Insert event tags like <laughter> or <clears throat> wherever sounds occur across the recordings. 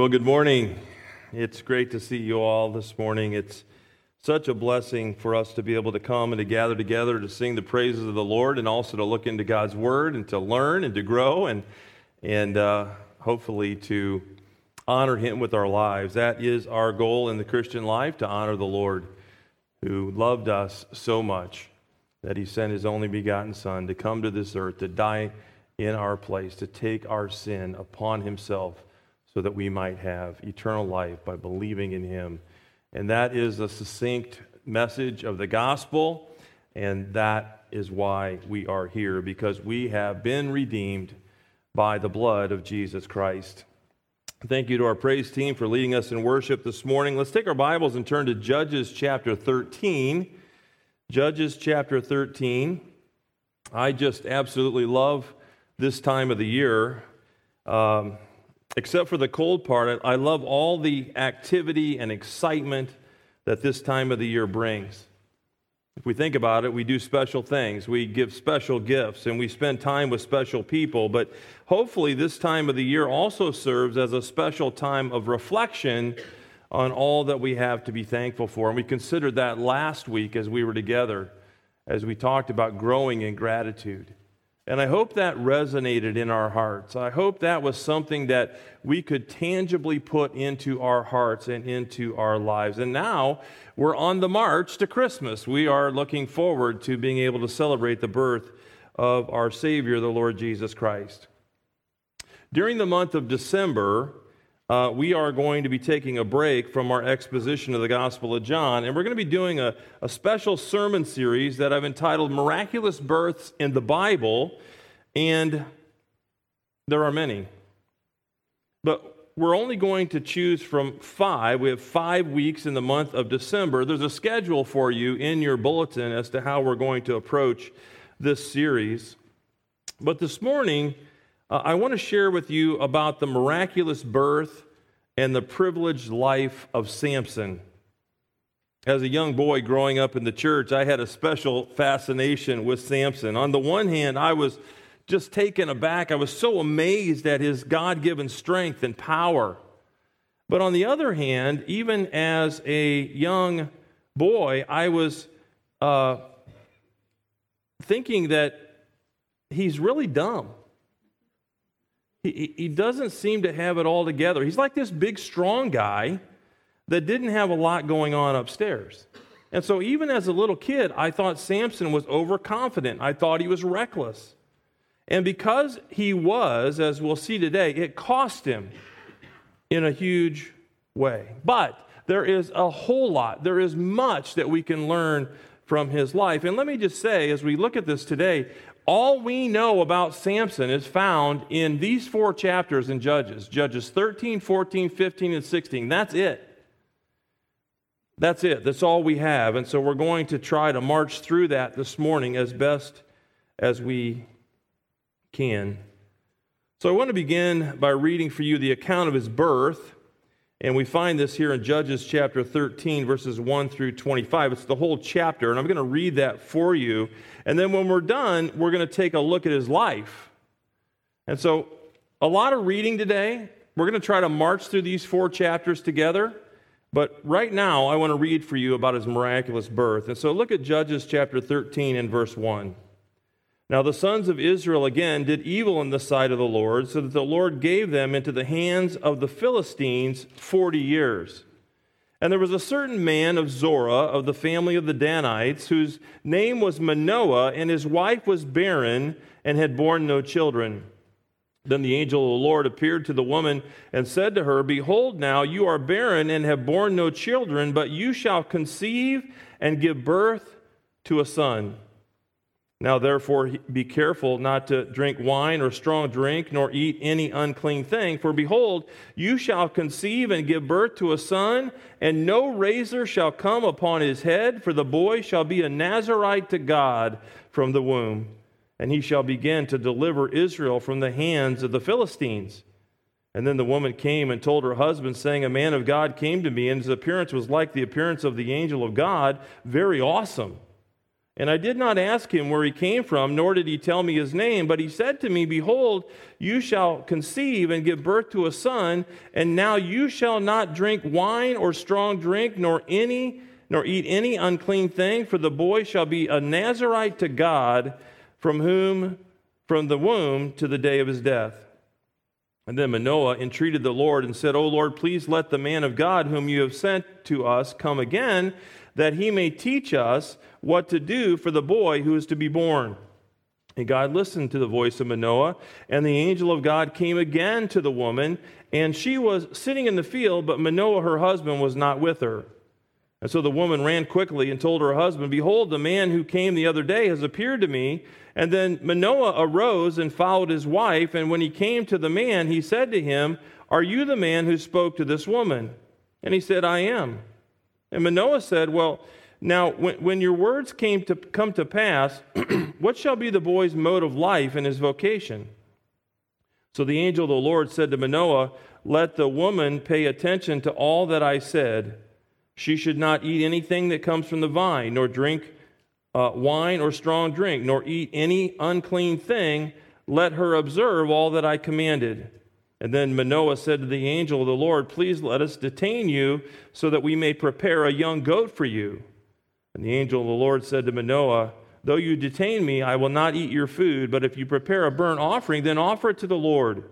Well, good morning. It's great to see you all this morning. It's such a blessing for us to be able to come and to gather together to sing the praises of the Lord and also to look into God's Word and to learn and to grow and, and uh, hopefully to honor Him with our lives. That is our goal in the Christian life to honor the Lord who loved us so much that He sent His only begotten Son to come to this earth, to die in our place, to take our sin upon Himself so that we might have eternal life by believing in him. And that is a succinct message of the gospel, and that is why we are here, because we have been redeemed by the blood of Jesus Christ. Thank you to our praise team for leading us in worship this morning. Let's take our Bibles and turn to Judges chapter 13. Judges chapter 13. I just absolutely love this time of the year. Um, except for the cold part, I love all the activity and excitement that this time of the year brings. If we think about it, we do special things. We give special gifts and we spend time with special people. But hopefully, this time of the year also serves as a special time of reflection on all that we have to be thankful for. And we considered that last week as we were together, as we talked about growing in gratitude. And I hope that resonated in our hearts. I hope that was something that we could tangibly put into our hearts and into our lives. And now we're on the march to Christmas. We are looking forward to being able to celebrate the birth of our Savior, the Lord Jesus Christ. During the month of December, uh, we are going to be taking a break from our exposition of the Gospel of John, and we're going to be doing a, a special sermon series that I've entitled Miraculous Births in the Bible, and there are many. But we're only going to choose from five. We have five weeks in the month of December. There's a schedule for you in your bulletin as to how we're going to approach this series. But this morning, uh, I want to share with you about the miraculous birth and the privileged life of Samson. As a young boy growing up in the church, I had a special fascination with Samson. On the one hand, I was just taken aback. I was so amazed at his God given strength and power. But on the other hand, even as a young boy, I was uh, thinking that he's really dumb. He, he doesn't seem to have it all together. He's like this big, strong guy that didn't have a lot going on upstairs. And so, even as a little kid, I thought Samson was overconfident. I thought he was reckless. And because he was, as we'll see today, it cost him in a huge way. But there is a whole lot, there is much that we can learn from his life. And let me just say, as we look at this today, all we know about Samson is found in these four chapters in Judges Judges 13, 14, 15, and 16. That's it. That's it. That's all we have. And so we're going to try to march through that this morning as best as we can. So I want to begin by reading for you the account of his birth. And we find this here in Judges chapter 13, verses 1 through 25. It's the whole chapter, and I'm going to read that for you. And then when we're done, we're going to take a look at his life. And so, a lot of reading today. We're going to try to march through these four chapters together. But right now, I want to read for you about his miraculous birth. And so, look at Judges chapter 13 and verse 1. Now the sons of Israel again did evil in the sight of the Lord, so that the Lord gave them into the hands of the Philistines forty years. And there was a certain man of Zorah of the family of the Danites, whose name was Manoah, and his wife was barren and had borne no children. Then the angel of the Lord appeared to the woman and said to her, Behold, now you are barren and have borne no children, but you shall conceive and give birth to a son now, therefore, be careful not to drink wine or strong drink, nor eat any unclean thing. For behold, you shall conceive and give birth to a son, and no razor shall come upon his head, for the boy shall be a Nazarite to God from the womb. And he shall begin to deliver Israel from the hands of the Philistines. And then the woman came and told her husband, saying, A man of God came to me, and his appearance was like the appearance of the angel of God, very awesome. And I did not ask him where he came from, nor did he tell me his name. But he said to me, Behold, you shall conceive and give birth to a son, and now you shall not drink wine or strong drink, nor any nor eat any unclean thing, for the boy shall be a Nazarite to God, from whom from the womb to the day of his death. And then Manoah entreated the Lord and said, O Lord, please let the man of God whom you have sent to us come again, that he may teach us what to do for the boy who is to be born. And God listened to the voice of Manoah, and the angel of God came again to the woman, and she was sitting in the field, but Manoah, her husband, was not with her. And so the woman ran quickly and told her husband, Behold, the man who came the other day has appeared to me. And then Manoah arose and followed his wife. And when he came to the man, he said to him, Are you the man who spoke to this woman? And he said, I am. And Manoah said, Well, now when, when your words came to come to pass, <clears throat> what shall be the boy's mode of life and his vocation? So the angel of the Lord said to Manoah, Let the woman pay attention to all that I said she should not eat anything that comes from the vine, nor drink uh, wine or strong drink, nor eat any unclean thing. Let her observe all that I commanded. And then Manoah said to the angel of the Lord, Please let us detain you so that we may prepare a young goat for you. And the angel of the Lord said to Manoah, Though you detain me, I will not eat your food, but if you prepare a burnt offering, then offer it to the Lord.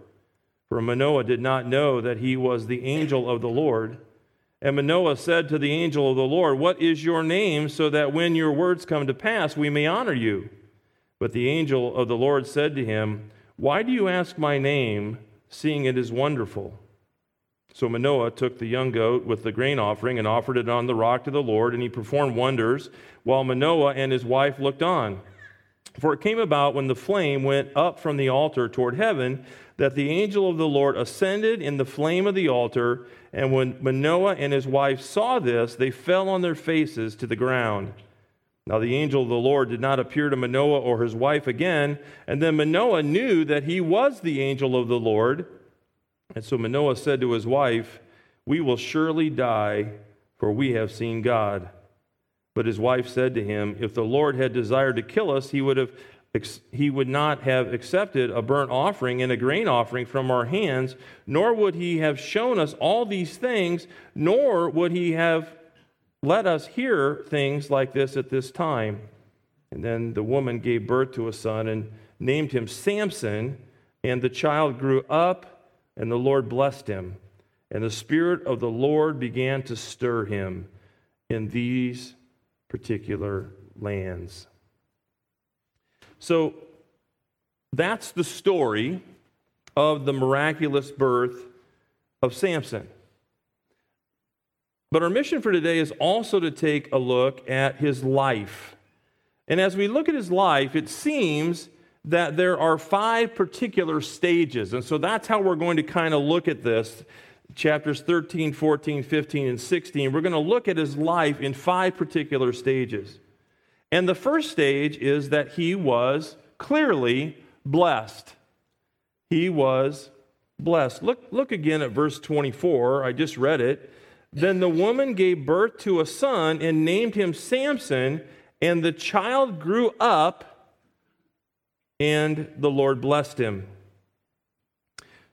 For Manoah did not know that he was the angel of the Lord. And Manoah said to the angel of the Lord, What is your name, so that when your words come to pass, we may honor you? But the angel of the Lord said to him, Why do you ask my name, seeing it is wonderful? So Manoah took the young goat with the grain offering and offered it on the rock to the Lord, and he performed wonders while Manoah and his wife looked on. For it came about when the flame went up from the altar toward heaven that the angel of the Lord ascended in the flame of the altar and when Manoah and his wife saw this, they fell on their faces to the ground. Now the angel of the Lord did not appear to Manoah or his wife again, and then Manoah knew that he was the angel of the Lord. And so Manoah said to his wife, We will surely die, for we have seen God. But his wife said to him, If the Lord had desired to kill us, he would have he would not have accepted a burnt offering and a grain offering from our hands, nor would he have shown us all these things, nor would he have let us hear things like this at this time. And then the woman gave birth to a son and named him Samson, and the child grew up, and the Lord blessed him. And the Spirit of the Lord began to stir him in these particular lands. So that's the story of the miraculous birth of Samson. But our mission for today is also to take a look at his life. And as we look at his life, it seems that there are five particular stages. And so that's how we're going to kind of look at this chapters 13, 14, 15, and 16. We're going to look at his life in five particular stages. And the first stage is that he was clearly blessed. He was blessed. Look, look again at verse 24. I just read it. Then the woman gave birth to a son and named him Samson, and the child grew up, and the Lord blessed him.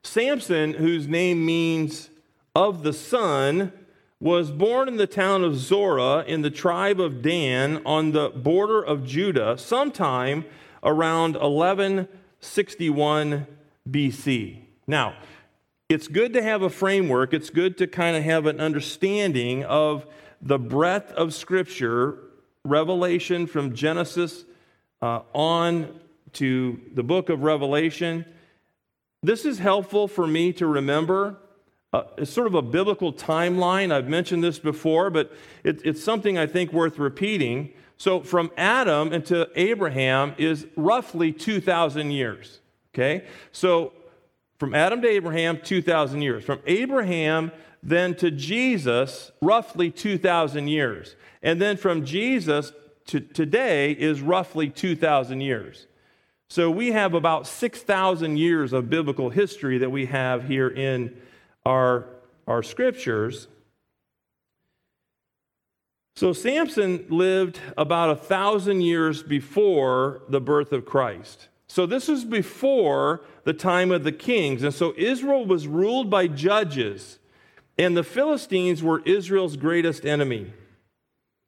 Samson, whose name means of the sun, was born in the town of Zorah in the tribe of Dan on the border of Judah sometime around 1161 BC. Now, it's good to have a framework, it's good to kind of have an understanding of the breadth of Scripture, revelation from Genesis uh, on to the book of Revelation. This is helpful for me to remember uh, it's sort of a biblical timeline. I've mentioned this before, but it, it's something I think worth repeating. So, from Adam into Abraham is roughly 2,000 years. Okay? So, from Adam to Abraham, 2,000 years. From Abraham then to Jesus, roughly 2,000 years. And then from Jesus to today is roughly 2,000 years. So we have about 6,000 years of biblical history that we have here in our, our scriptures. So Samson lived about a thousand years before the birth of Christ. So this was before the time of the kings. And so Israel was ruled by judges, and the Philistines were Israel's greatest enemy.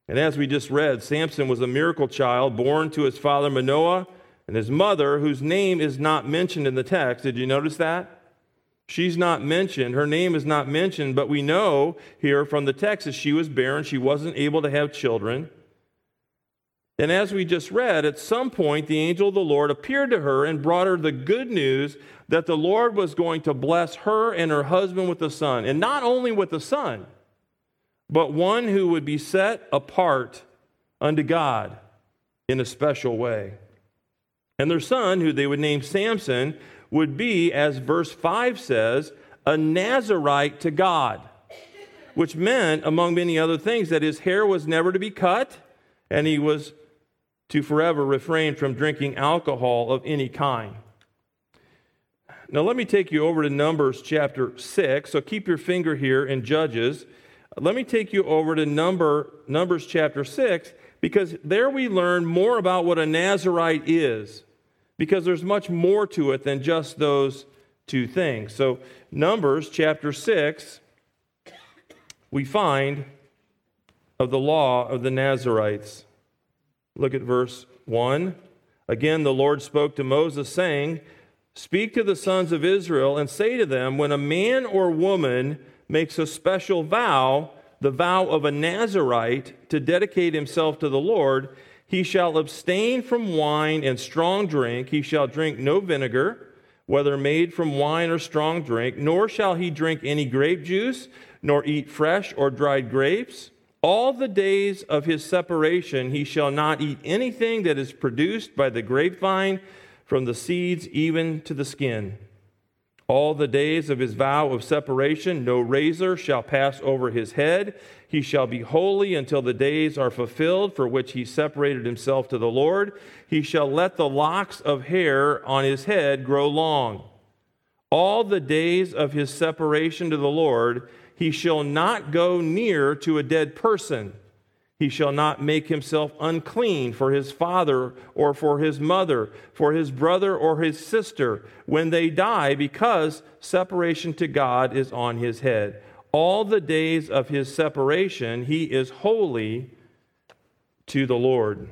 And as we just read, Samson was a miracle child born to his father Manoah and his mother, whose name is not mentioned in the text. Did you notice that? She's not mentioned. Her name is not mentioned, but we know here from the text that she was barren. She wasn't able to have children. And as we just read, at some point the angel of the Lord appeared to her and brought her the good news that the Lord was going to bless her and her husband with a son. And not only with a son, but one who would be set apart unto God in a special way. And their son, who they would name Samson, would be, as verse 5 says, a Nazarite to God, which meant, among many other things, that his hair was never to be cut and he was to forever refrain from drinking alcohol of any kind. Now, let me take you over to Numbers chapter 6. So keep your finger here in Judges. Let me take you over to number, Numbers chapter 6 because there we learn more about what a Nazarite is because there's much more to it than just those two things. So, Numbers chapter 6, we find of the law of the Nazarites. Look at verse 1. Again, the Lord spoke to Moses, saying, Speak to the sons of Israel and say to them, When a man or woman makes a special vow, the vow of a Nazarite, to dedicate himself to the Lord, he shall abstain from wine and strong drink. He shall drink no vinegar, whether made from wine or strong drink, nor shall he drink any grape juice, nor eat fresh or dried grapes. All the days of his separation he shall not eat anything that is produced by the grapevine, from the seeds even to the skin. All the days of his vow of separation, no razor shall pass over his head. He shall be holy until the days are fulfilled for which he separated himself to the Lord. He shall let the locks of hair on his head grow long. All the days of his separation to the Lord, he shall not go near to a dead person he shall not make himself unclean for his father or for his mother, for his brother or his sister when they die, because separation to God is on his head. All the days of his separation, he is holy to the Lord.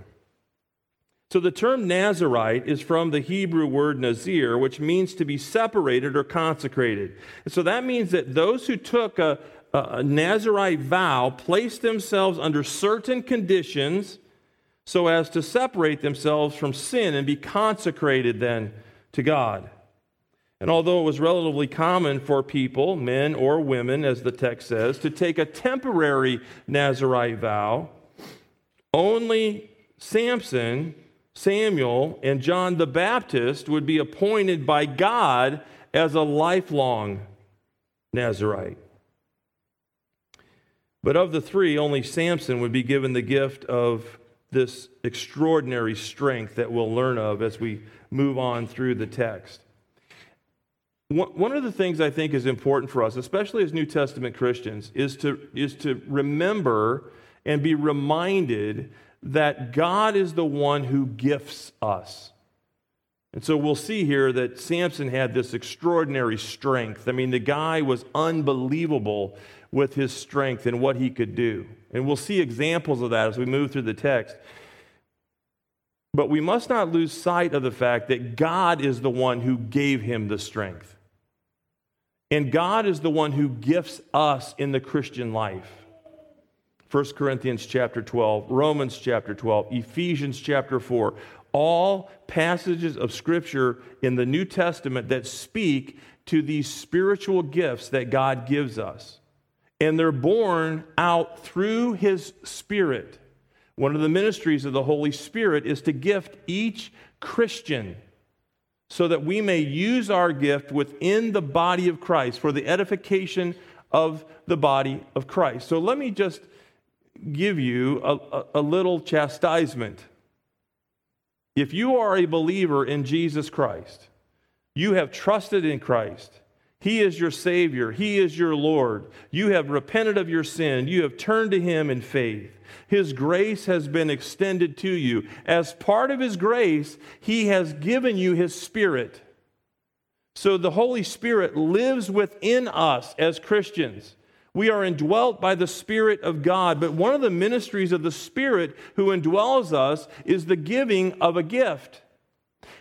So the term Nazarite is from the Hebrew word Nazir, which means to be separated or consecrated. And so that means that those who took a, a Nazarite vow placed themselves under certain conditions so as to separate themselves from sin and be consecrated then to God. And although it was relatively common for people, men or women, as the text says, to take a temporary Nazarite vow, only Samson, Samuel, and John the Baptist would be appointed by God as a lifelong Nazarite. But of the three, only Samson would be given the gift of this extraordinary strength that we'll learn of as we move on through the text. One of the things I think is important for us, especially as New Testament Christians, is to, is to remember and be reminded that God is the one who gifts us. And so we'll see here that Samson had this extraordinary strength. I mean, the guy was unbelievable with his strength and what he could do. And we'll see examples of that as we move through the text. But we must not lose sight of the fact that God is the one who gave him the strength. And God is the one who gifts us in the Christian life. 1 Corinthians chapter 12, Romans chapter 12, Ephesians chapter 4, all passages of Scripture in the New Testament that speak to these spiritual gifts that God gives us and they're born out through his spirit. One of the ministries of the Holy Spirit is to gift each Christian so that we may use our gift within the body of Christ for the edification of the body of Christ. So let me just give you a, a, a little chastisement. If you are a believer in Jesus Christ, you have trusted in Christ He is your Savior. He is your Lord. You have repented of your sin. You have turned to Him in faith. His grace has been extended to you. As part of His grace, He has given you His Spirit. So the Holy Spirit lives within us as Christians. We are indwelt by the Spirit of God, but one of the ministries of the Spirit who indwells us is the giving of a gift.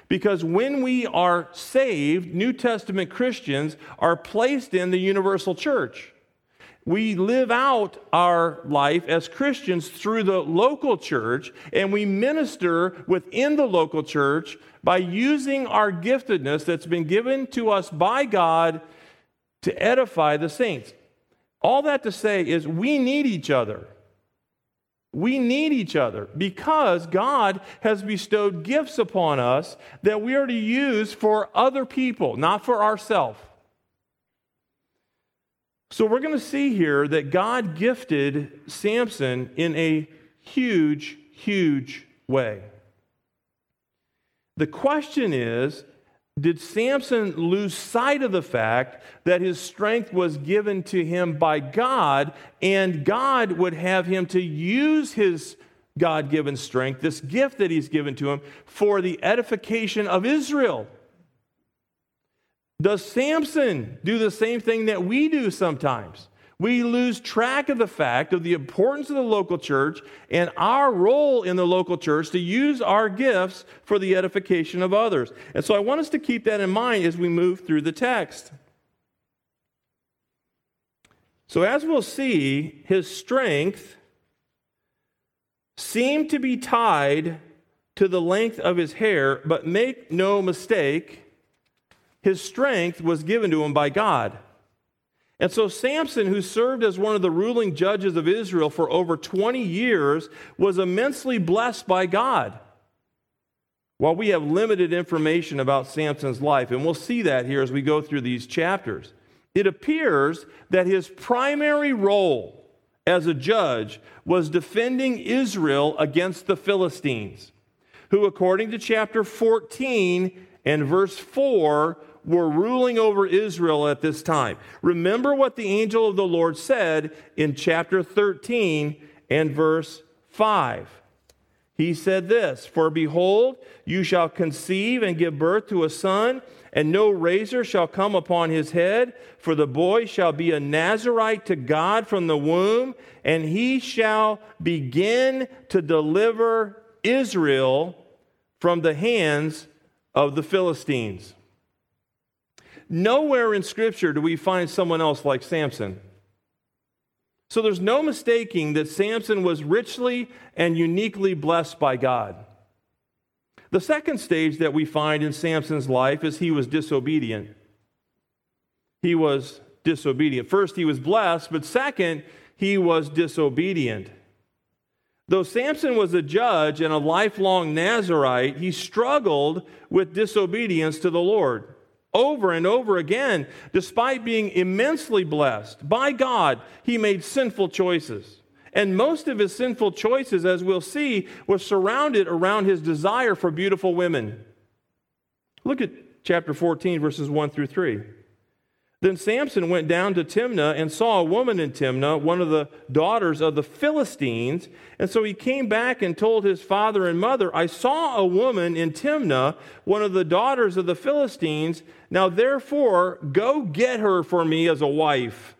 Because when we are saved, New Testament Christians are placed in the universal church. We live out our life as Christians through the local church, and we minister within the local church by using our giftedness that's been given to us by God to edify the saints. All that to say is we need each other. We need each other because God has bestowed gifts upon us that we are to use for other people, not for ourselves. So we're going to see here that God gifted Samson in a huge, huge way. The question is did Samson lose sight of the fact that his strength was given to him by God and God would have him to use his God given strength, this gift that he's given to him, for the edification of Israel? Does Samson do the same thing that we do sometimes? We lose track of the fact of the importance of the local church and our role in the local church to use our gifts for the edification of others. And so I want us to keep that in mind as we move through the text. So, as we'll see, his strength seemed to be tied to the length of his hair, but make no mistake, his strength was given to him by God. And so Samson, who served as one of the ruling judges of Israel for over 20 years, was immensely blessed by God. While we have limited information about Samson's life, and we'll see that here as we go through these chapters, it appears that his primary role as a judge was defending Israel against the Philistines, who, according to chapter 14 and verse 4, were ruling over Israel at this time. Remember what the angel of the Lord said in chapter 13 and verse 5. He said this For behold, you shall conceive and give birth to a son, and no razor shall come upon his head, for the boy shall be a Nazarite to God from the womb, and he shall begin to deliver Israel from the hands of the Philistines. Nowhere in Scripture do we find someone else like Samson. So there's no mistaking that Samson was richly and uniquely blessed by God. The second stage that we find in Samson's life is he was disobedient. He was disobedient. First, he was blessed, but second, he was disobedient. Though Samson was a judge and a lifelong Nazarite, he struggled with disobedience to the Lord over and over again. Despite being immensely blessed by God, he made sinful choices. And most of his sinful choices, as we'll see, were surrounded around his desire for beautiful women. Look at chapter 14, verses 1 through 3. Then Samson went down to Timnah and saw a woman in Timnah, one of the daughters of the Philistines. And so he came back and told his father and mother, I saw a woman in Timnah, one of the daughters of the Philistines. Now therefore, go get her for me as a wife.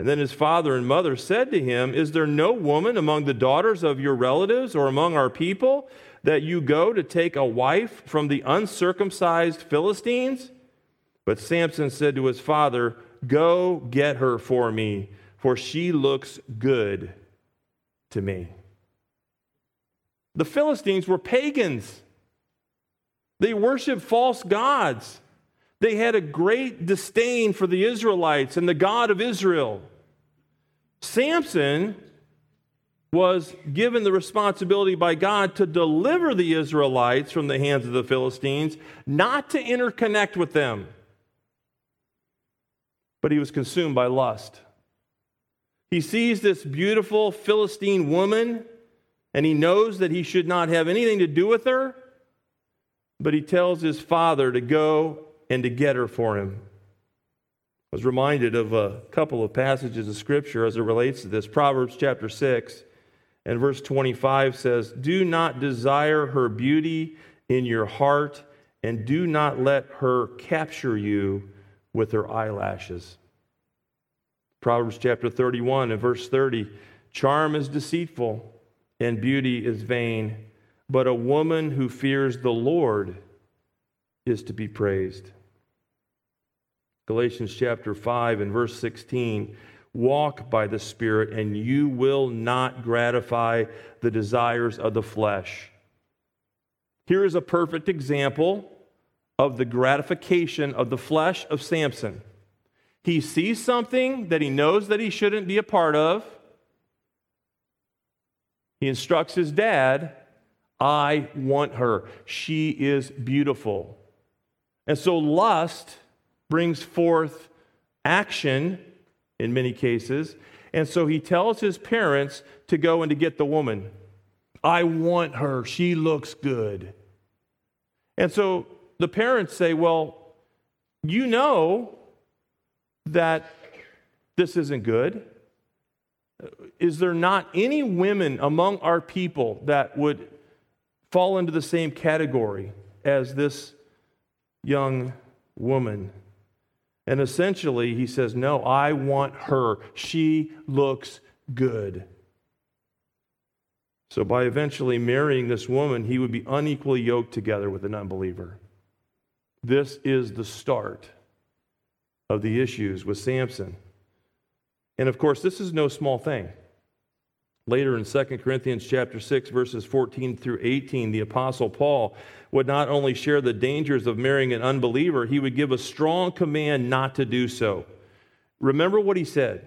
And then his father and mother said to him, Is there no woman among the daughters of your relatives or among our people that you go to take a wife from the uncircumcised Philistines? But Samson said to his father, Go get her for me, for she looks good to me. The Philistines were pagans. They worshiped false gods. They had a great disdain for the Israelites and the God of Israel. Samson was given the responsibility by God to deliver the Israelites from the hands of the Philistines, not to interconnect with them but he was consumed by lust. He sees this beautiful Philistine woman and he knows that he should not have anything to do with her, but he tells his father to go and to get her for him. I was reminded of a couple of passages of Scripture as it relates to this. Proverbs chapter 6 and verse 25 says, Do not desire her beauty in your heart, and do not let her capture you with her eyelashes. Proverbs chapter 31 and verse 30 Charm is deceitful, and beauty is vain, but a woman who fears the Lord is to be praised. Galatians chapter 5 and verse 16 Walk by the Spirit, and you will not gratify the desires of the flesh. Here is a perfect example of the gratification of the flesh of Samson. He sees something that he knows that he shouldn't be a part of. He instructs his dad, I want her. She is beautiful. And so lust brings forth action in many cases. And so he tells his parents to go and to get the woman. I want her. She looks good. And so the parents say, Well, you know that this isn't good. Is there not any women among our people that would fall into the same category as this young woman? And essentially, he says, No, I want her. She looks good. So, by eventually marrying this woman, he would be unequally yoked together with an unbeliever. This is the start of the issues with Samson. And of course, this is no small thing. Later in 2 Corinthians chapter 6 verses 14 through 18, the apostle Paul would not only share the dangers of marrying an unbeliever, he would give a strong command not to do so. Remember what he said.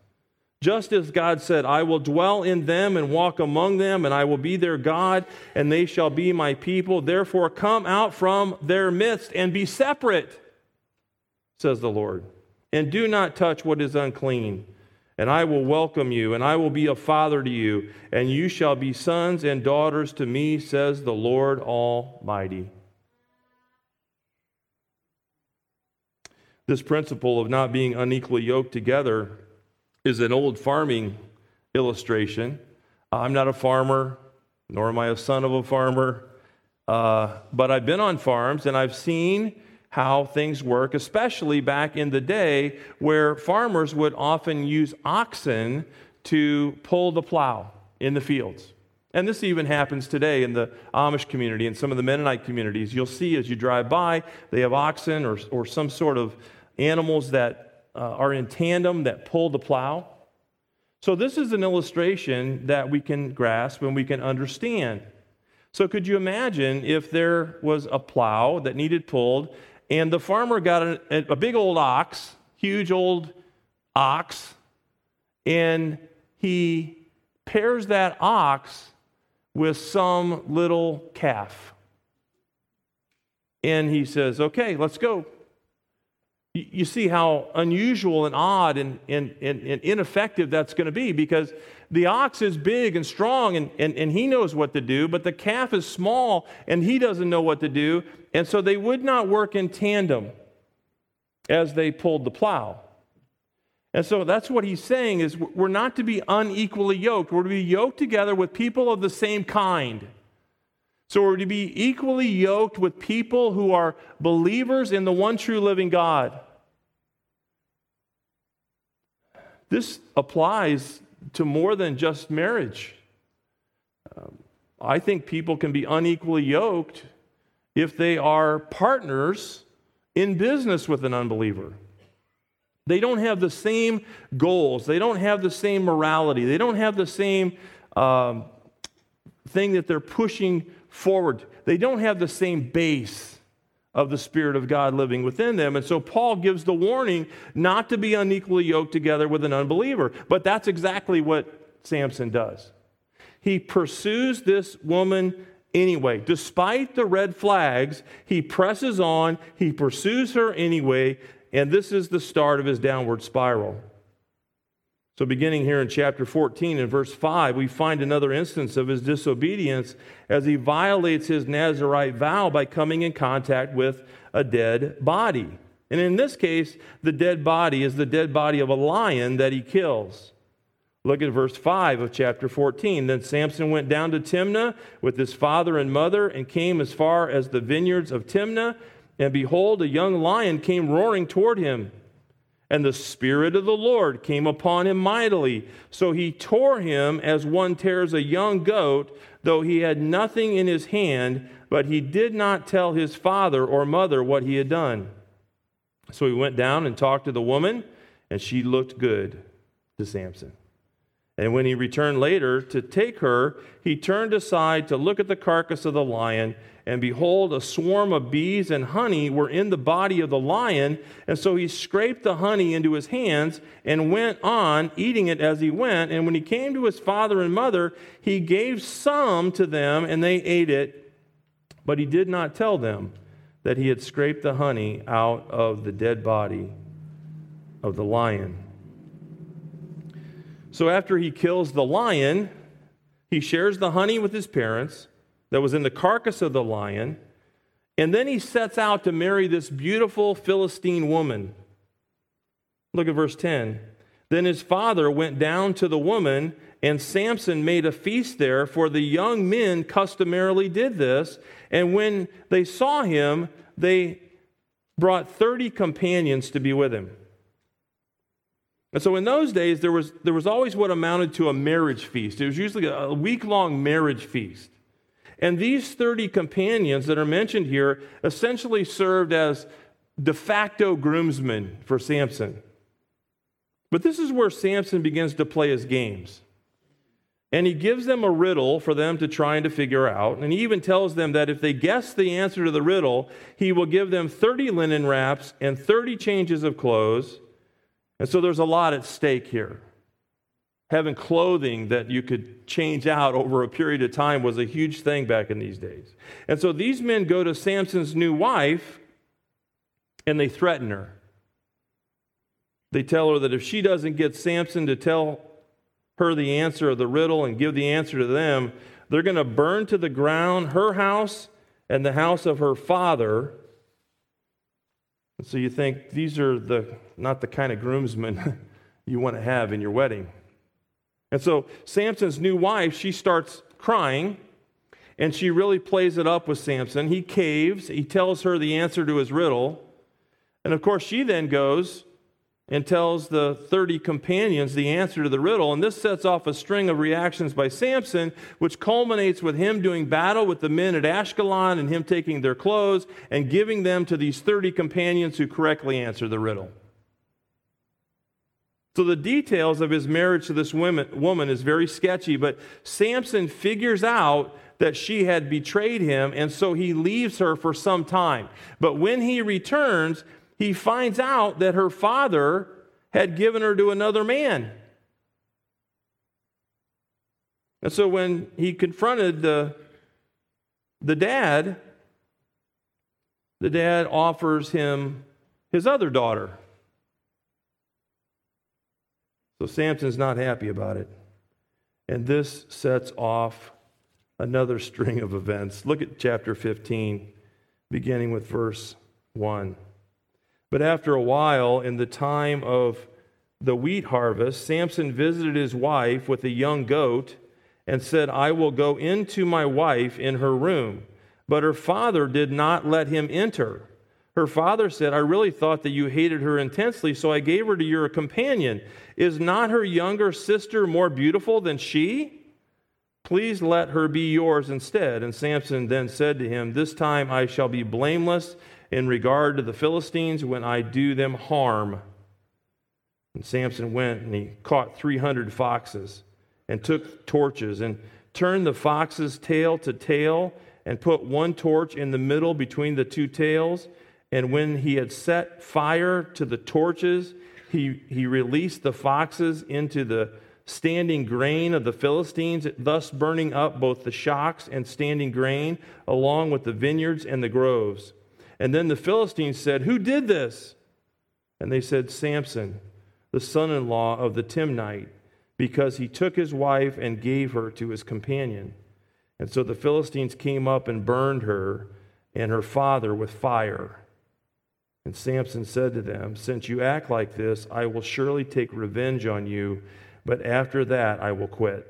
Just as God said, I will dwell in them and walk among them, and I will be their God, and they shall be my people. Therefore, come out from their midst and be separate, says the Lord. And do not touch what is unclean. And I will welcome you, and I will be a father to you, and you shall be sons and daughters to me, says the Lord Almighty. This principle of not being unequally yoked together is an old farming illustration. I'm not a farmer, nor am I a son of a farmer, uh, but I've been on farms and I've seen how things work, especially back in the day where farmers would often use oxen to pull the plow in the fields. And this even happens today in the Amish community and some of the Mennonite communities. You'll see as you drive by, they have oxen or, or some sort of animals that uh, are in tandem that pull the plow. So, this is an illustration that we can grasp and we can understand. So, could you imagine if there was a plow that needed pulled and the farmer got a, a big old ox, huge old ox, and he pairs that ox with some little calf? And he says, Okay, let's go. You see how unusual and odd and, and, and, and ineffective that's going to be because the ox is big and strong and, and, and he knows what to do, but the calf is small and he doesn't know what to do. And so they would not work in tandem as they pulled the plow. And so that's what he's saying is we're not to be unequally yoked. We're to be yoked together with people of the same kind. So we're to be equally yoked with people who are believers in the one true living God. This applies to more than just marriage. Um, I think people can be unequally yoked if they are partners in business with an unbeliever. They don't have the same goals, they don't have the same morality, they don't have the same um, thing that they're pushing forward. They don't have the same base of the Spirit of God living within them. And so Paul gives the warning not to be unequally yoked together with an unbeliever. But that's exactly what Samson does. He pursues this woman anyway. Despite the red flags, he presses on, he pursues her anyway, and this is the start of his downward spiral. So, beginning here in chapter 14 and verse 5, we find another instance of his disobedience as he violates his Nazarite vow by coming in contact with a dead body. And in this case, the dead body is the dead body of a lion that he kills. Look at verse 5 of chapter 14. Then Samson went down to Timnah with his father and mother and came as far as the vineyards of Timnah. And behold, a young lion came roaring toward him. And the Spirit of the Lord came upon him mightily. So he tore him as one tears a young goat, though he had nothing in his hand, but he did not tell his father or mother what he had done. So he went down and talked to the woman, and she looked good to Samson. And when he returned later to take her, he turned aside to look at the carcass of the lion and behold, a swarm of bees and honey were in the body of the lion. And so he scraped the honey into his hands and went on eating it as he went. And when he came to his father and mother, he gave some to them, and they ate it. But he did not tell them that he had scraped the honey out of the dead body of the lion. So after he kills the lion, he shares the honey with his parents that was in the carcass of the lion. And then he sets out to marry this beautiful Philistine woman. Look at verse 10. Then his father went down to the woman, and Samson made a feast there, for the young men customarily did this. And when they saw him, they brought 30 companions to be with him. And so in those days, there was, there was always what amounted to a marriage feast. It was usually a week long marriage feast. And these 30 companions that are mentioned here essentially served as de facto groomsmen for Samson. But this is where Samson begins to play his games. And he gives them a riddle for them to try and to figure out. And he even tells them that if they guess the answer to the riddle, he will give them 30 linen wraps and 30 changes of clothes. And so there's a lot at stake here having clothing that you could change out over a period of time was a huge thing back in these days. And so these men go to Samson's new wife and they threaten her. They tell her that if she doesn't get Samson to tell her the answer of the riddle and give the answer to them, they're going to burn to the ground her house and the house of her father. And so you think these are the not the kind of groomsmen <laughs> you want to have in your wedding. And so Samson's new wife, she starts crying and she really plays it up with Samson. He caves, he tells her the answer to his riddle. And of course, she then goes and tells the 30 companions the answer to the riddle. And this sets off a string of reactions by Samson, which culminates with him doing battle with the men at Ashkelon and him taking their clothes and giving them to these 30 companions who correctly answer the riddle. So the details of his marriage to this woman, woman is very sketchy, but Samson figures out that she had betrayed him, and so he leaves her for some time. But when he returns, he finds out that her father had given her to another man. And so when he confronted the, the dad, the dad offers him his other daughter. So Samson's not happy about it. And this sets off another string of events. Look at chapter 15, beginning with verse 1. But after a while, in the time of the wheat harvest, Samson visited his wife with a young goat and said, I will go into my wife in her room. But her father did not let him enter. Her father said, I really thought that you hated her intensely, so I gave her to your companion. Is not her younger sister more beautiful than she? Please let her be yours instead. And Samson then said to him, This time I shall be blameless in regard to the Philistines when I do them harm. And Samson went and he caught 300 foxes and took torches and turned the foxes tail to tail and put one torch in the middle between the two tails. And when he had set fire to the torches, he, he released the foxes into the standing grain of the Philistines, thus burning up both the shocks and standing grain, along with the vineyards and the groves. And then the Philistines said, Who did this? And they said, Samson, the son in law of the Timnite, because he took his wife and gave her to his companion. And so the Philistines came up and burned her and her father with fire. And Samson said to them, Since you act like this, I will surely take revenge on you, but after that I will quit.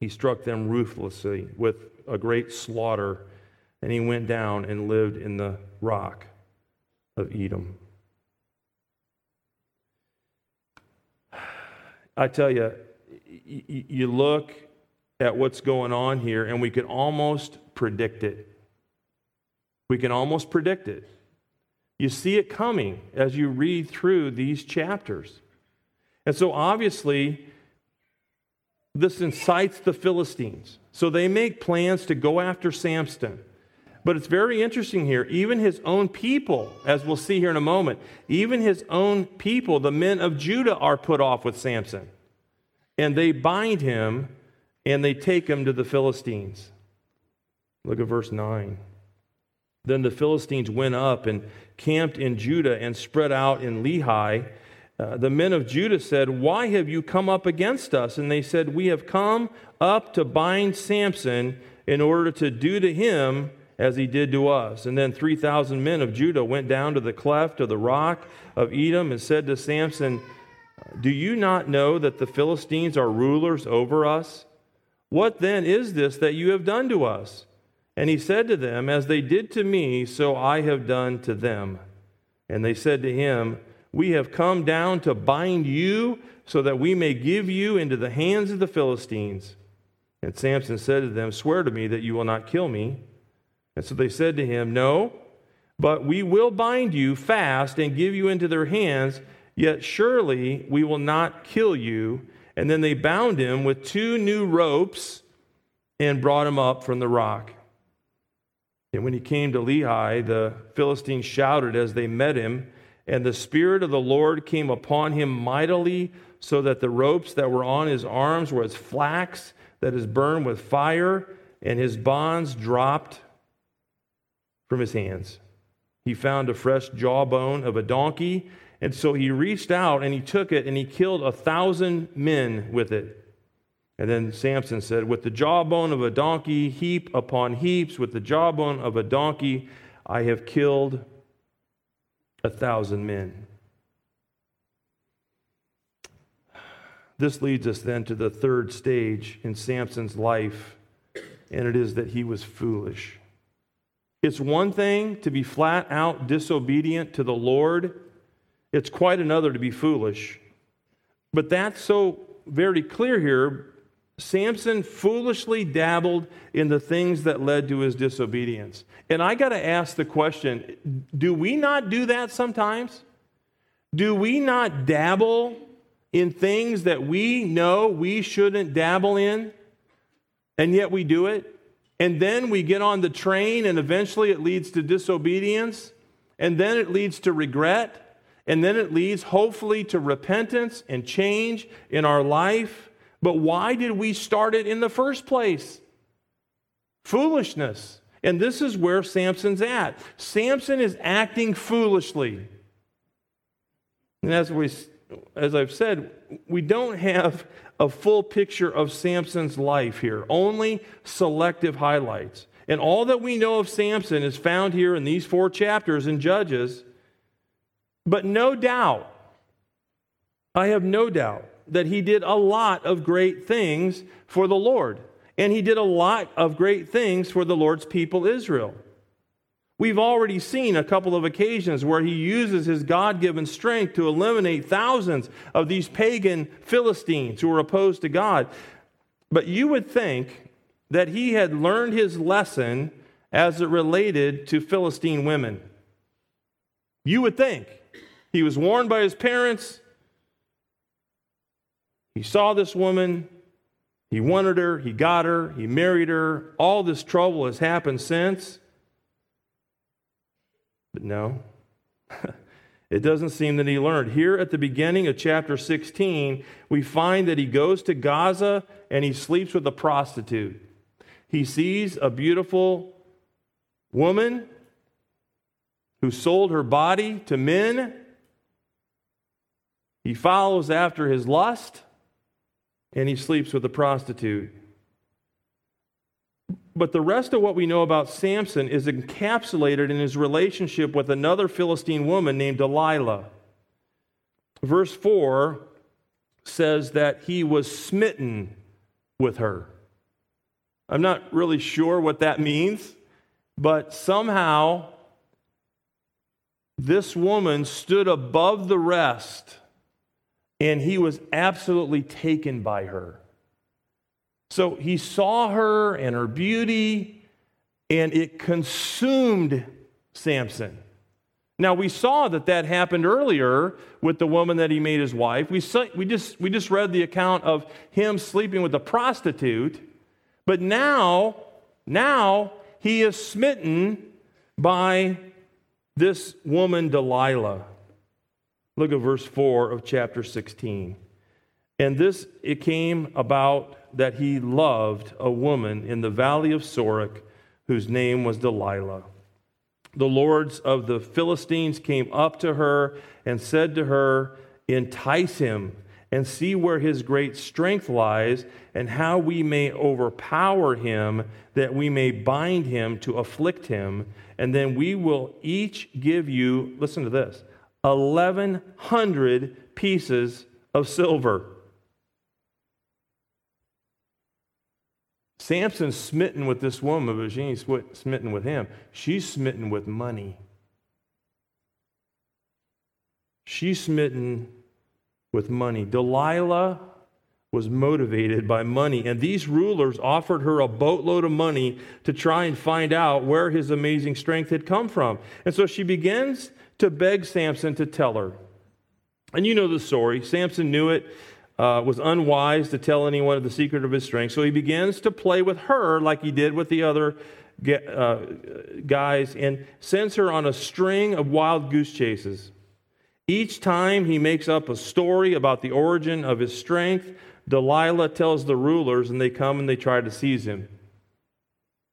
He struck them ruthlessly with a great slaughter, and he went down and lived in the rock of Etam. <sighs> I tell you, you look at what's going on here, and we can almost predict it. We can almost predict it. You see it coming as you read through these chapters. And so, obviously, this incites the Philistines. So they make plans to go after Samson. But it's very interesting here. Even his own people, as we'll see here in a moment, even his own people, the men of Judah, are put off with Samson. And they bind him and they take him to the Philistines. Look at verse 9. Then the Philistines went up and camped in Judah and spread out in Lehi. Uh, the men of Judah said, Why have you come up against us? And they said, We have come up to bind Samson in order to do to him as he did to us. And then 3,000 men of Judah went down to the cleft of the rock of Etam and said to Samson, Do you not know that the Philistines are rulers over us? What then is this that you have done to us? And he said to them, As they did to me, so I have done to them. And they said to him, We have come down to bind you so that we may give you into the hands of the Philistines. And Samson said to them, Swear to me that you will not kill me. And so they said to him, No, but we will bind you fast and give you into their hands, yet surely we will not kill you. And then they bound him with two new ropes and brought him up from the rock. And when he came to Lehi, the Philistines shouted as they met him, and the Spirit of the Lord came upon him mightily, so that the ropes that were on his arms were as flax that is burned with fire, and his bonds dropped from his hands. He found a fresh jawbone of a donkey, and so he reached out and he took it and he killed a thousand men with it. And then Samson said, With the jawbone of a donkey, heap upon heaps, with the jawbone of a donkey, I have killed a thousand men. This leads us then to the third stage in Samson's life, and it is that he was foolish. It's one thing to be flat out disobedient to the Lord, it's quite another to be foolish. But that's so very clear here. Samson foolishly dabbled in the things that led to his disobedience. And I got to ask the question do we not do that sometimes? Do we not dabble in things that we know we shouldn't dabble in, and yet we do it? And then we get on the train, and eventually it leads to disobedience, and then it leads to regret, and then it leads hopefully to repentance and change in our life. But why did we start it in the first place? Foolishness. And this is where Samson's at. Samson is acting foolishly. And as, we, as I've said, we don't have a full picture of Samson's life here, only selective highlights. And all that we know of Samson is found here in these four chapters in Judges. But no doubt, I have no doubt that he did a lot of great things for the Lord. And he did a lot of great things for the Lord's people, Israel. We've already seen a couple of occasions where he uses his God given strength to eliminate thousands of these pagan Philistines who were opposed to God. But you would think that he had learned his lesson as it related to Philistine women. You would think. He was warned by his parents. He saw this woman. He wanted her, he got her, he married her. All this trouble has happened since. But no, <laughs> it doesn't seem that he learned. Here at the beginning of chapter 16, we find that he goes to Gaza and he sleeps with a prostitute. He sees a beautiful woman who sold her body to men. He follows after his lust and he sleeps with a prostitute. But the rest of what we know about Samson is encapsulated in his relationship with another Philistine woman named Delilah. Verse 4 says that he was smitten with her. I'm not really sure what that means, but somehow this woman stood above the rest and he was absolutely taken by her. So he saw her and her beauty, and it consumed Samson. Now we saw that that happened earlier with the woman that he made his wife. We, saw, we, just, we just read the account of him sleeping with a prostitute, but now, now he is smitten by this woman Delilah. Look at verse 4 of chapter 16. And this it came about that he loved a woman in the valley of Sorek whose name was Delilah. The lords of the Philistines came up to her and said to her, Entice him and see where his great strength lies and how we may overpower him, that we may bind him to afflict him. And then we will each give you, listen to this, 1,100 pieces of silver. Samson's smitten with this woman, but she ain't smitten with him. She's smitten with money. She's smitten with money. Delilah was motivated by money, and these rulers offered her a boatload of money to try and find out where his amazing strength had come from. And so she begins to beg Samson to tell her. And you know the story. Samson knew it uh, was unwise to tell anyone of the secret of his strength. So he begins to play with her like he did with the other uh, guys and sends her on a string of wild goose chases. Each time he makes up a story about the origin of his strength, Delilah tells the rulers, and they come and they try to seize him.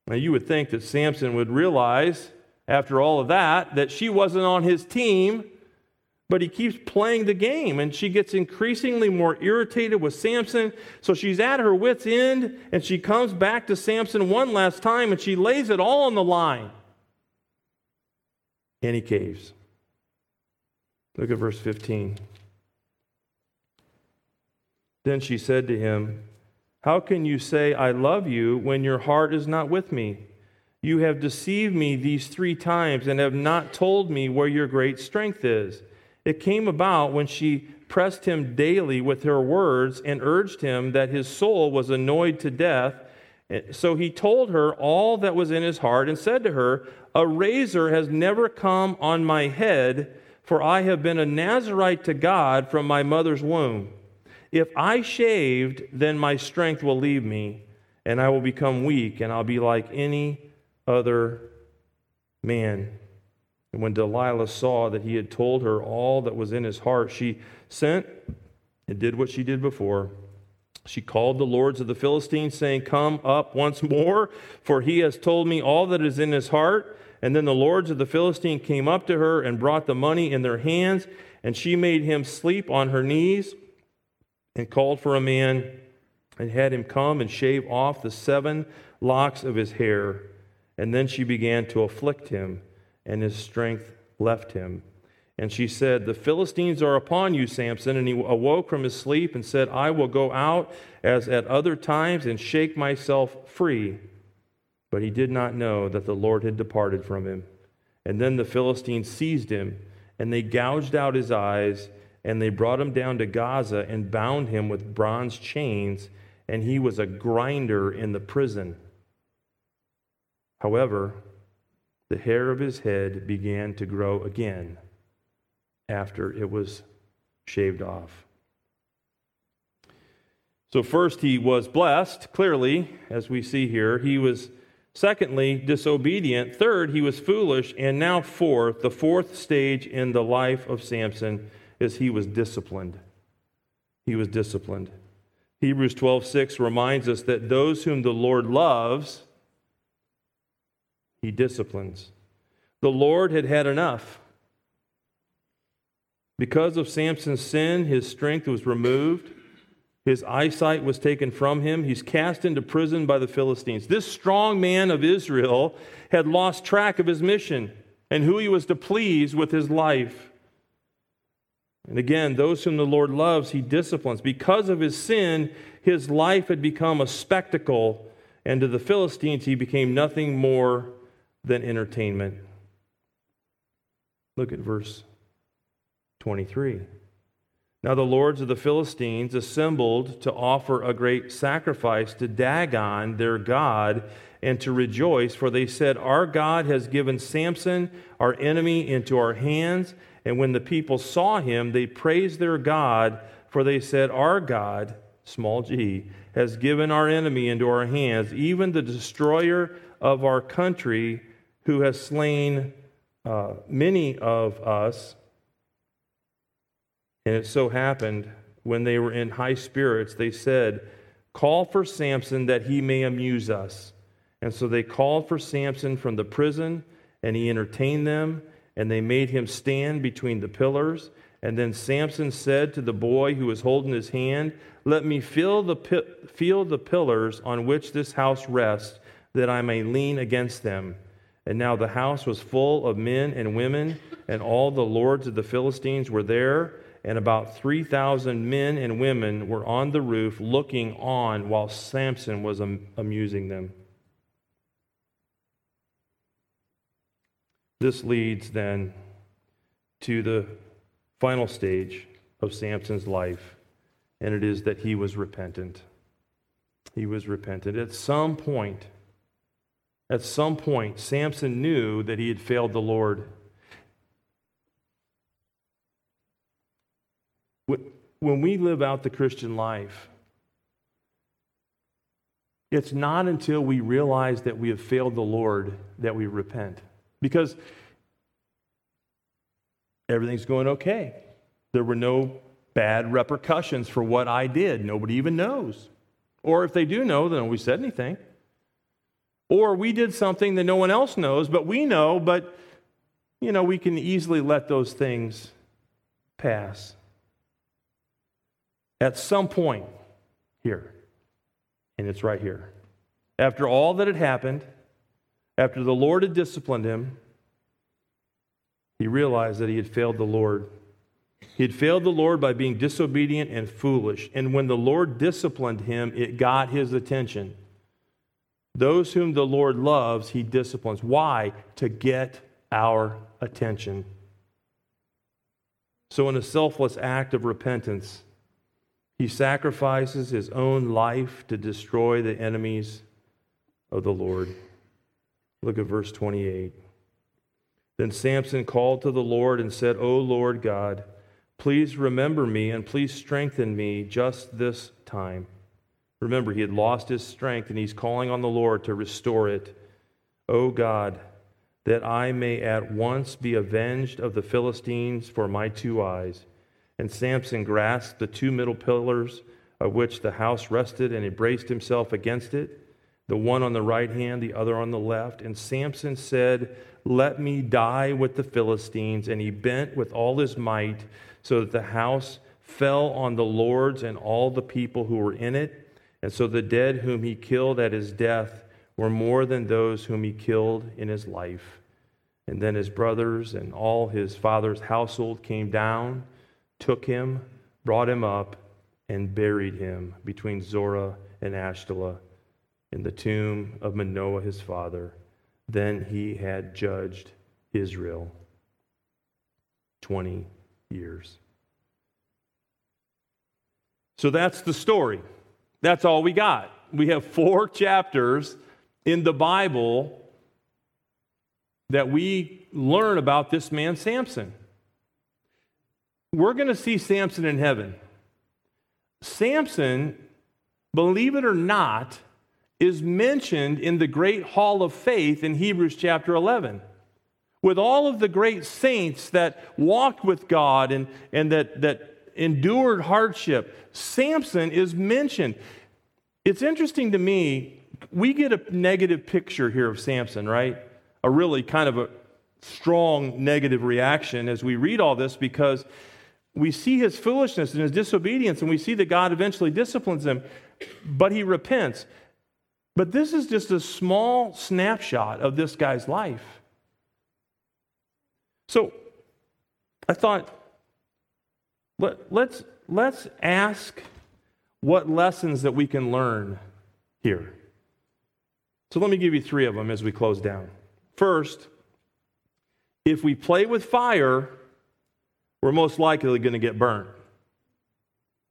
Now, you would think that Samson would realize, after all of that, that she wasn't on his team but he keeps playing the game, and she gets increasingly more irritated with Samson. So she's at her wits' end, and she comes back to Samson one last time, and she lays it all on the line. And he caves. Look at verse 15. Then she said to him, How can you say, I love you, when your heart is not with me? You have deceived me these three times and have not told me where your great strength is. It came about when she pressed him daily with her words and urged him that his soul was annoyed to death. So he told her all that was in his heart and said to her, A razor has never come on my head, for I have been a Nazarite to God from my mother's womb. If I shaved, then my strength will leave me, and I will become weak, and I'll be like any other man. And when Delilah saw that he had told her all that was in his heart, she sent and did what she did before. She called the lords of the Philistines, saying, Come up once more, for he has told me all that is in his heart. And then the lords of the Philistine came up to her and brought the money in their hands, and she made him sleep on her knees and called for a man and had him come and shave off the seven locks of his hair. And then she began to afflict him and his strength left him. And she said, The Philistines are upon you, Samson. And he awoke from his sleep and said, I will go out as at other times and shake myself free. But he did not know that the Lord had departed from him. And then the Philistines seized him, and they gouged out his eyes, and they brought him down to Gaza and bound him with bronze chains, and he was a grinder in the prison. However, the hair of his head began to grow again after it was shaved off. So, first, he was blessed, clearly, as we see here. He was, secondly, disobedient. Third, he was foolish. And now, fourth, the fourth stage in the life of Samson is he was disciplined. He was disciplined. Hebrews 12 6 reminds us that those whom the Lord loves, he disciplines. The Lord had had enough. Because of Samson's sin, his strength was removed. His eyesight was taken from him. He's cast into prison by the Philistines. This strong man of Israel had lost track of his mission and who he was to please with his life. And again, those whom the Lord loves, he disciplines. Because of his sin, his life had become a spectacle, and to the Philistines, he became nothing more than entertainment. Look at verse 23. Now the lords of the Philistines assembled to offer a great sacrifice to Dagon, their God, and to rejoice, for they said, Our God has given Samson, our enemy, into our hands. And when the people saw him, they praised their God, for they said, Our God, small g, has given our enemy into our hands, even the destroyer of our country, who has slain uh, many of us and it so happened, when they were in high spirits, they said, Call for Samson that he may amuse us. And so they called for Samson from the prison, and he entertained them, and they made him stand between the pillars. And then Samson said to the boy who was holding his hand, Let me feel the, feel the pillars on which this house rests, that I may lean against them. And now the house was full of men and women, and all the lords of the Philistines were there and about 3,000 men and women were on the roof looking on while Samson was amusing them. This leads then to the final stage of Samson's life, and it is that he was repentant. He was repentant. At some point, at some point, Samson knew that he had failed the Lord. When we live out the Christian life, it's not until we realize that we have failed the Lord that we repent. Because everything's going okay. There were no bad repercussions for what I did. Nobody even knows. Or if they do know, then we said anything. Or we did something that no one else knows, but we know, but you know, we can easily let those things pass at some point here, and it's right here. After all that had happened, after the Lord had disciplined him, he realized that he had failed the Lord. He had failed the Lord by being disobedient and foolish. And when the Lord disciplined him, it got his attention. Those whom the Lord loves, he disciplines. Why? To get our attention. So, in a selfless act of repentance, he sacrifices his own life to destroy the enemies of the Lord. Look at verse 28. Then Samson called to the Lord and said, O Lord God, please remember me and please strengthen me just this time. Remember, he had lost his strength and he's calling on the Lord to restore it. O God, that I may at once be avenged of the Philistines for my two eyes. And Samson grasped the two middle pillars of which the house rested, and he braced himself against it, the one on the right hand, the other on the left. And Samson said, Let me die with the Philistines. And he bent with all his might, so that the house fell on the lords and all the people who were in it. And so the dead whom he killed at his death were more than those whom he killed in his life. And then his brothers and all his father's household came down took him, brought him up, and buried him between Zorah and Ashtaroth in the tomb of Manoah his father. Then he had judged Israel 20 years. So that's the story. That's all we got. We have four chapters in the Bible that we learn about this man, Samson. We're going to see Samson in heaven. Samson believe it or not, is mentioned in the great hall of faith in Hebrews chapter 11. With all of the great saints that walked with God and, and that, that endured hardship, Samson is mentioned. It's interesting to me, we get a negative picture here of Samson, right? A really kind of a strong negative reaction as we read all this because we see his foolishness and his disobedience, and we see that God eventually disciplines him, but he repents. But this is just a small snapshot of this guy's life. So I thought, let, let's, let's ask what lessons that we can learn here. So let me give you three of them as we close down. First, if we play with fire, we're most likely going to get burnt.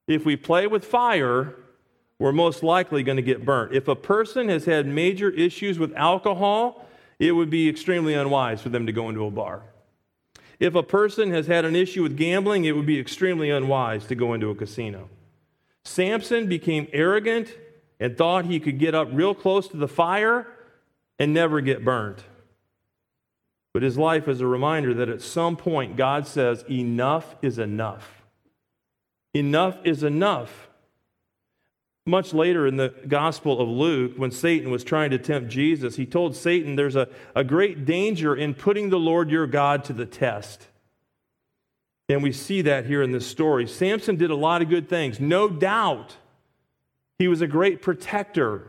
If we play with fire, we're most likely going to get burnt. If a person has had major issues with alcohol, it would be extremely unwise for them to go into a bar. If a person has had an issue with gambling, it would be extremely unwise to go into a casino. Samson became arrogant and thought he could get up real close to the fire and never get burnt. But his life is a reminder that at some point God says, enough is enough. Enough is enough. Much later in the Gospel of Luke, when Satan was trying to tempt Jesus, he told Satan there's a, a great danger in putting the Lord your God to the test. And we see that here in this story. Samson did a lot of good things, no doubt. He was a great protector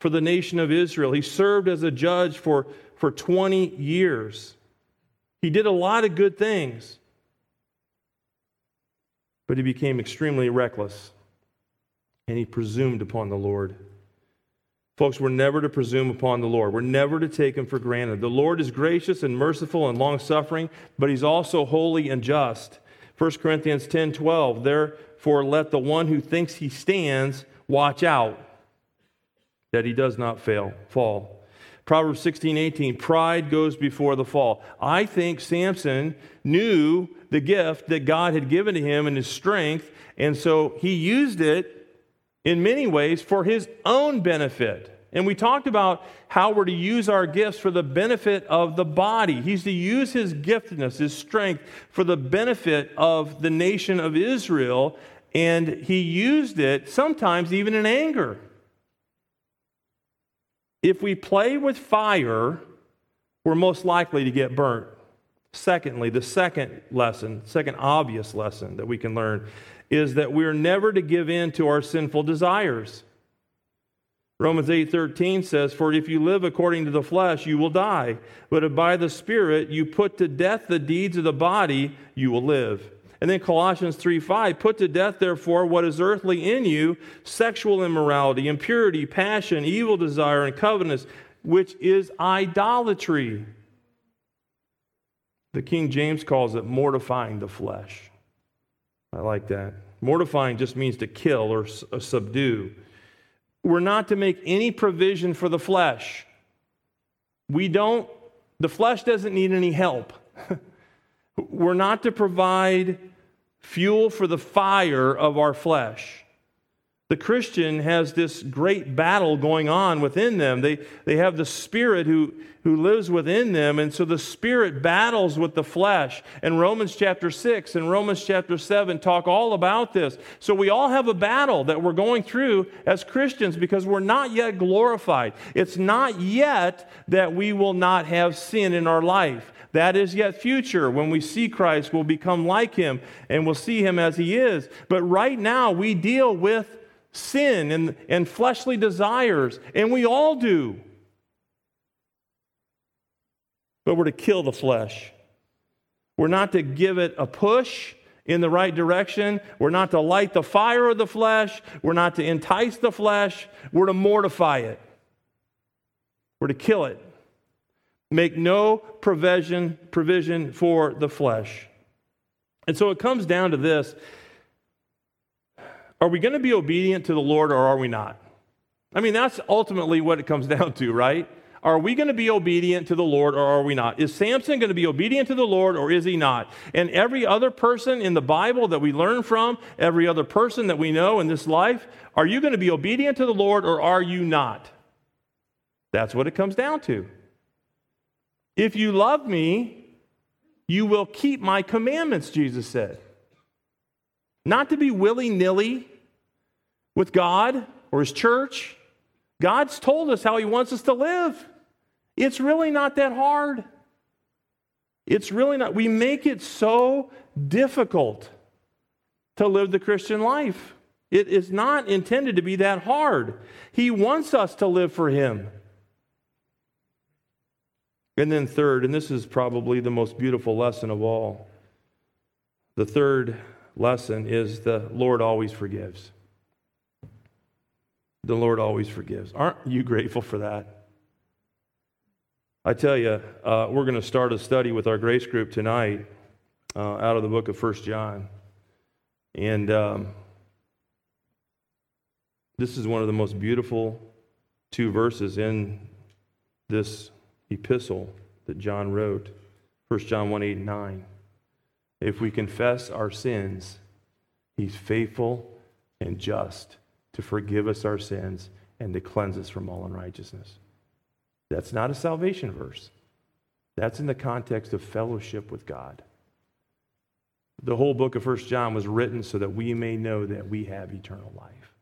for the nation of Israel. He served as a judge for for 20 years. He did a lot of good things, but he became extremely reckless and he presumed upon the Lord. Folks, we're never to presume upon the Lord. We're never to take him for granted. The Lord is gracious and merciful and long suffering, but he's also holy and just. 1 Corinthians 10 12, therefore let the one who thinks he stands watch out that he does not fail, fall. Proverbs 16, 18, pride goes before the fall. I think Samson knew the gift that God had given to him and his strength, and so he used it in many ways for his own benefit. And we talked about how we're to use our gifts for the benefit of the body. He's to use his giftedness, his strength, for the benefit of the nation of Israel. And he used it sometimes even in anger. If we play with fire, we're most likely to get burnt. Secondly, the second lesson, second obvious lesson that we can learn is that we're never to give in to our sinful desires. Romans 8:13 says, "For if you live according to the flesh, you will die, but if by the Spirit you put to death the deeds of the body, you will live." And then Colossians 3 5, put to death, therefore, what is earthly in you sexual immorality, impurity, passion, evil desire, and covetousness, which is idolatry. The King James calls it mortifying the flesh. I like that. Mortifying just means to kill or, subdue. We're not to make any provision for the flesh. We don't, the flesh doesn't need any help. <laughs> We're not to provide fuel for the fire of our flesh. The Christian has this great battle going on within them. They, they have the Spirit who, who lives within them, and so the Spirit battles with the flesh. And Romans chapter 6 and Romans chapter 7 talk all about this. So we all have a battle that we're going through as Christians because we're not yet glorified. It's not yet that we will not have sin in our life. That is yet future. When we see Christ, we'll become like him and we'll see him as he is. But right now, we deal with sin and, and fleshly desires, and we all do. But we're to kill the flesh. We're not to give it a push in the right direction. We're not to light the fire of the flesh. We're not to entice the flesh. We're to mortify it. We're to kill it. Make no provision, provision for the flesh. And so it comes down to this Are we going to be obedient to the Lord or are we not? I mean, that's ultimately what it comes <laughs> down to, right? Are we going to be obedient to the Lord or are we not? Is Samson going to be obedient to the Lord or is he not? And every other person in the Bible that we learn from, every other person that we know in this life, are you going to be obedient to the Lord or are you not? That's what it comes down to. If you love me, you will keep my commandments, Jesus said. Not to be willy nilly with God or his church. God's told us how he wants us to live. It's really not that hard. It's really not. We make it so difficult to live the Christian life. It is not intended to be that hard. He wants us to live for him. And then, third, and this is probably the most beautiful lesson of all the third lesson is the Lord always forgives. The Lord always forgives. Aren't you grateful for that? I tell you, uh, we're going to start a study with our grace group tonight uh, out of the book of First John. And um, this is one of the most beautiful two verses in this epistle that John wrote, 1 John 1 8 and 9. If we confess our sins, he's faithful and just to forgive us our sins and to cleanse us from all unrighteousness. That's not a salvation verse. That's in the context of fellowship with God. The whole book of 1 John was written so that we may know that we have eternal life.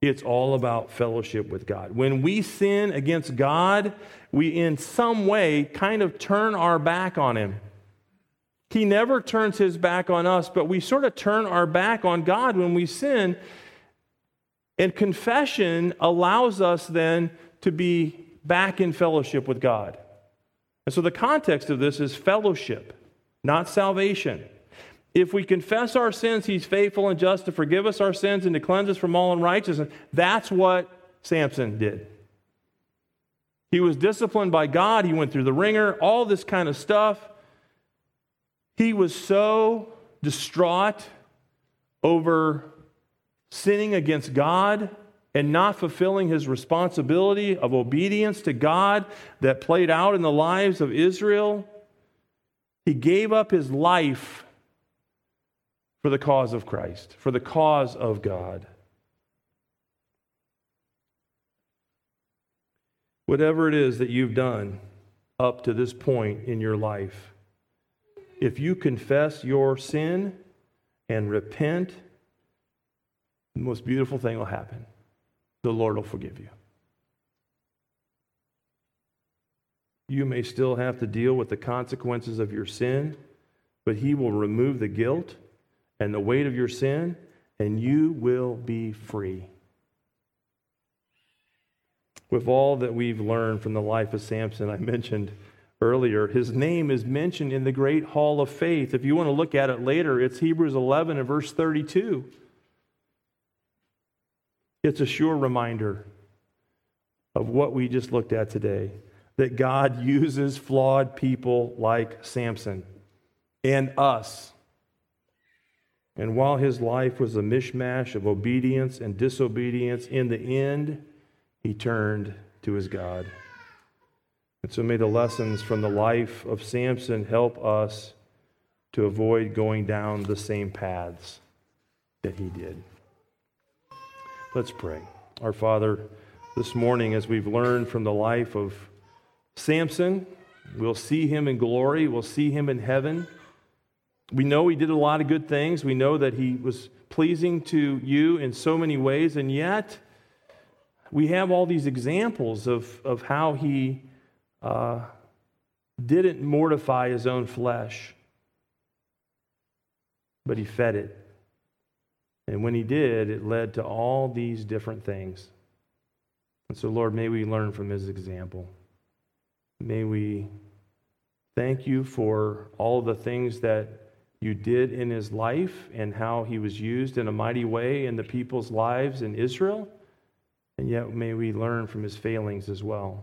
It's all about fellowship with God. When we sin against God, we in some way kind of turn our back on Him. He never turns His back on us, but we sort of turn our back on God when we sin. And confession allows us then to be back in fellowship with God. And so the context of this is fellowship, not salvation. If we confess our sins, he's faithful and just to forgive us our sins and to cleanse us from all unrighteousness. That's what Samson did. He was disciplined by God. He went through the ringer, all this kind of stuff. He was so distraught over sinning against God and not fulfilling his responsibility of obedience to God that played out in the lives of Israel. He gave up his life for the cause of Christ, for the cause of God. Whatever it is that you've done up to this point in your life, if you confess your sin and repent, the most beautiful thing will happen. The Lord will forgive you. You may still have to deal with the consequences of your sin, but He will remove the guilt and the weight of your sin, and you will be free. With all that we've learned from the life of Samson, I mentioned earlier, his name is mentioned in the great hall of faith. If you want to look at it later, it's Hebrews 11 and verse 32. It's a sure reminder of what we just looked at today that God uses flawed people like Samson and us and while his life was a mishmash of obedience and disobedience, in the end, he turned to his God. And so may the lessons from the life of Samson help us to avoid going down the same paths that he did. Let's pray. Our Father, this morning, as we've learned from the life of Samson, we'll see him in glory, we'll see him in heaven. We know he did a lot of good things. We know that he was pleasing to you in so many ways, and yet we have all these examples of, of how he uh, didn't mortify his own flesh, but he fed it. And when he did, it led to all these different things. And so, Lord, may we learn from his example. May we thank you for all the things that you did in his life and how he was used in a mighty way in the people's lives in Israel. And yet, may we learn from his failings as well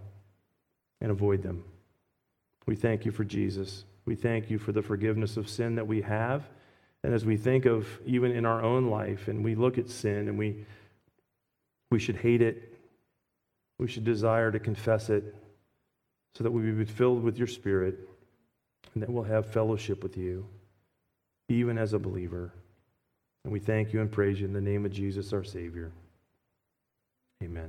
and avoid them. We thank you for Jesus. We thank you for the forgiveness of sin that we have. And as we think of even in our own life and we look at sin and we, we should hate it, we should desire to confess it, so that we be filled with your Spirit and that we'll have fellowship with you, even as a believer. And we thank you and praise you in the name of Jesus, our Savior. Amen.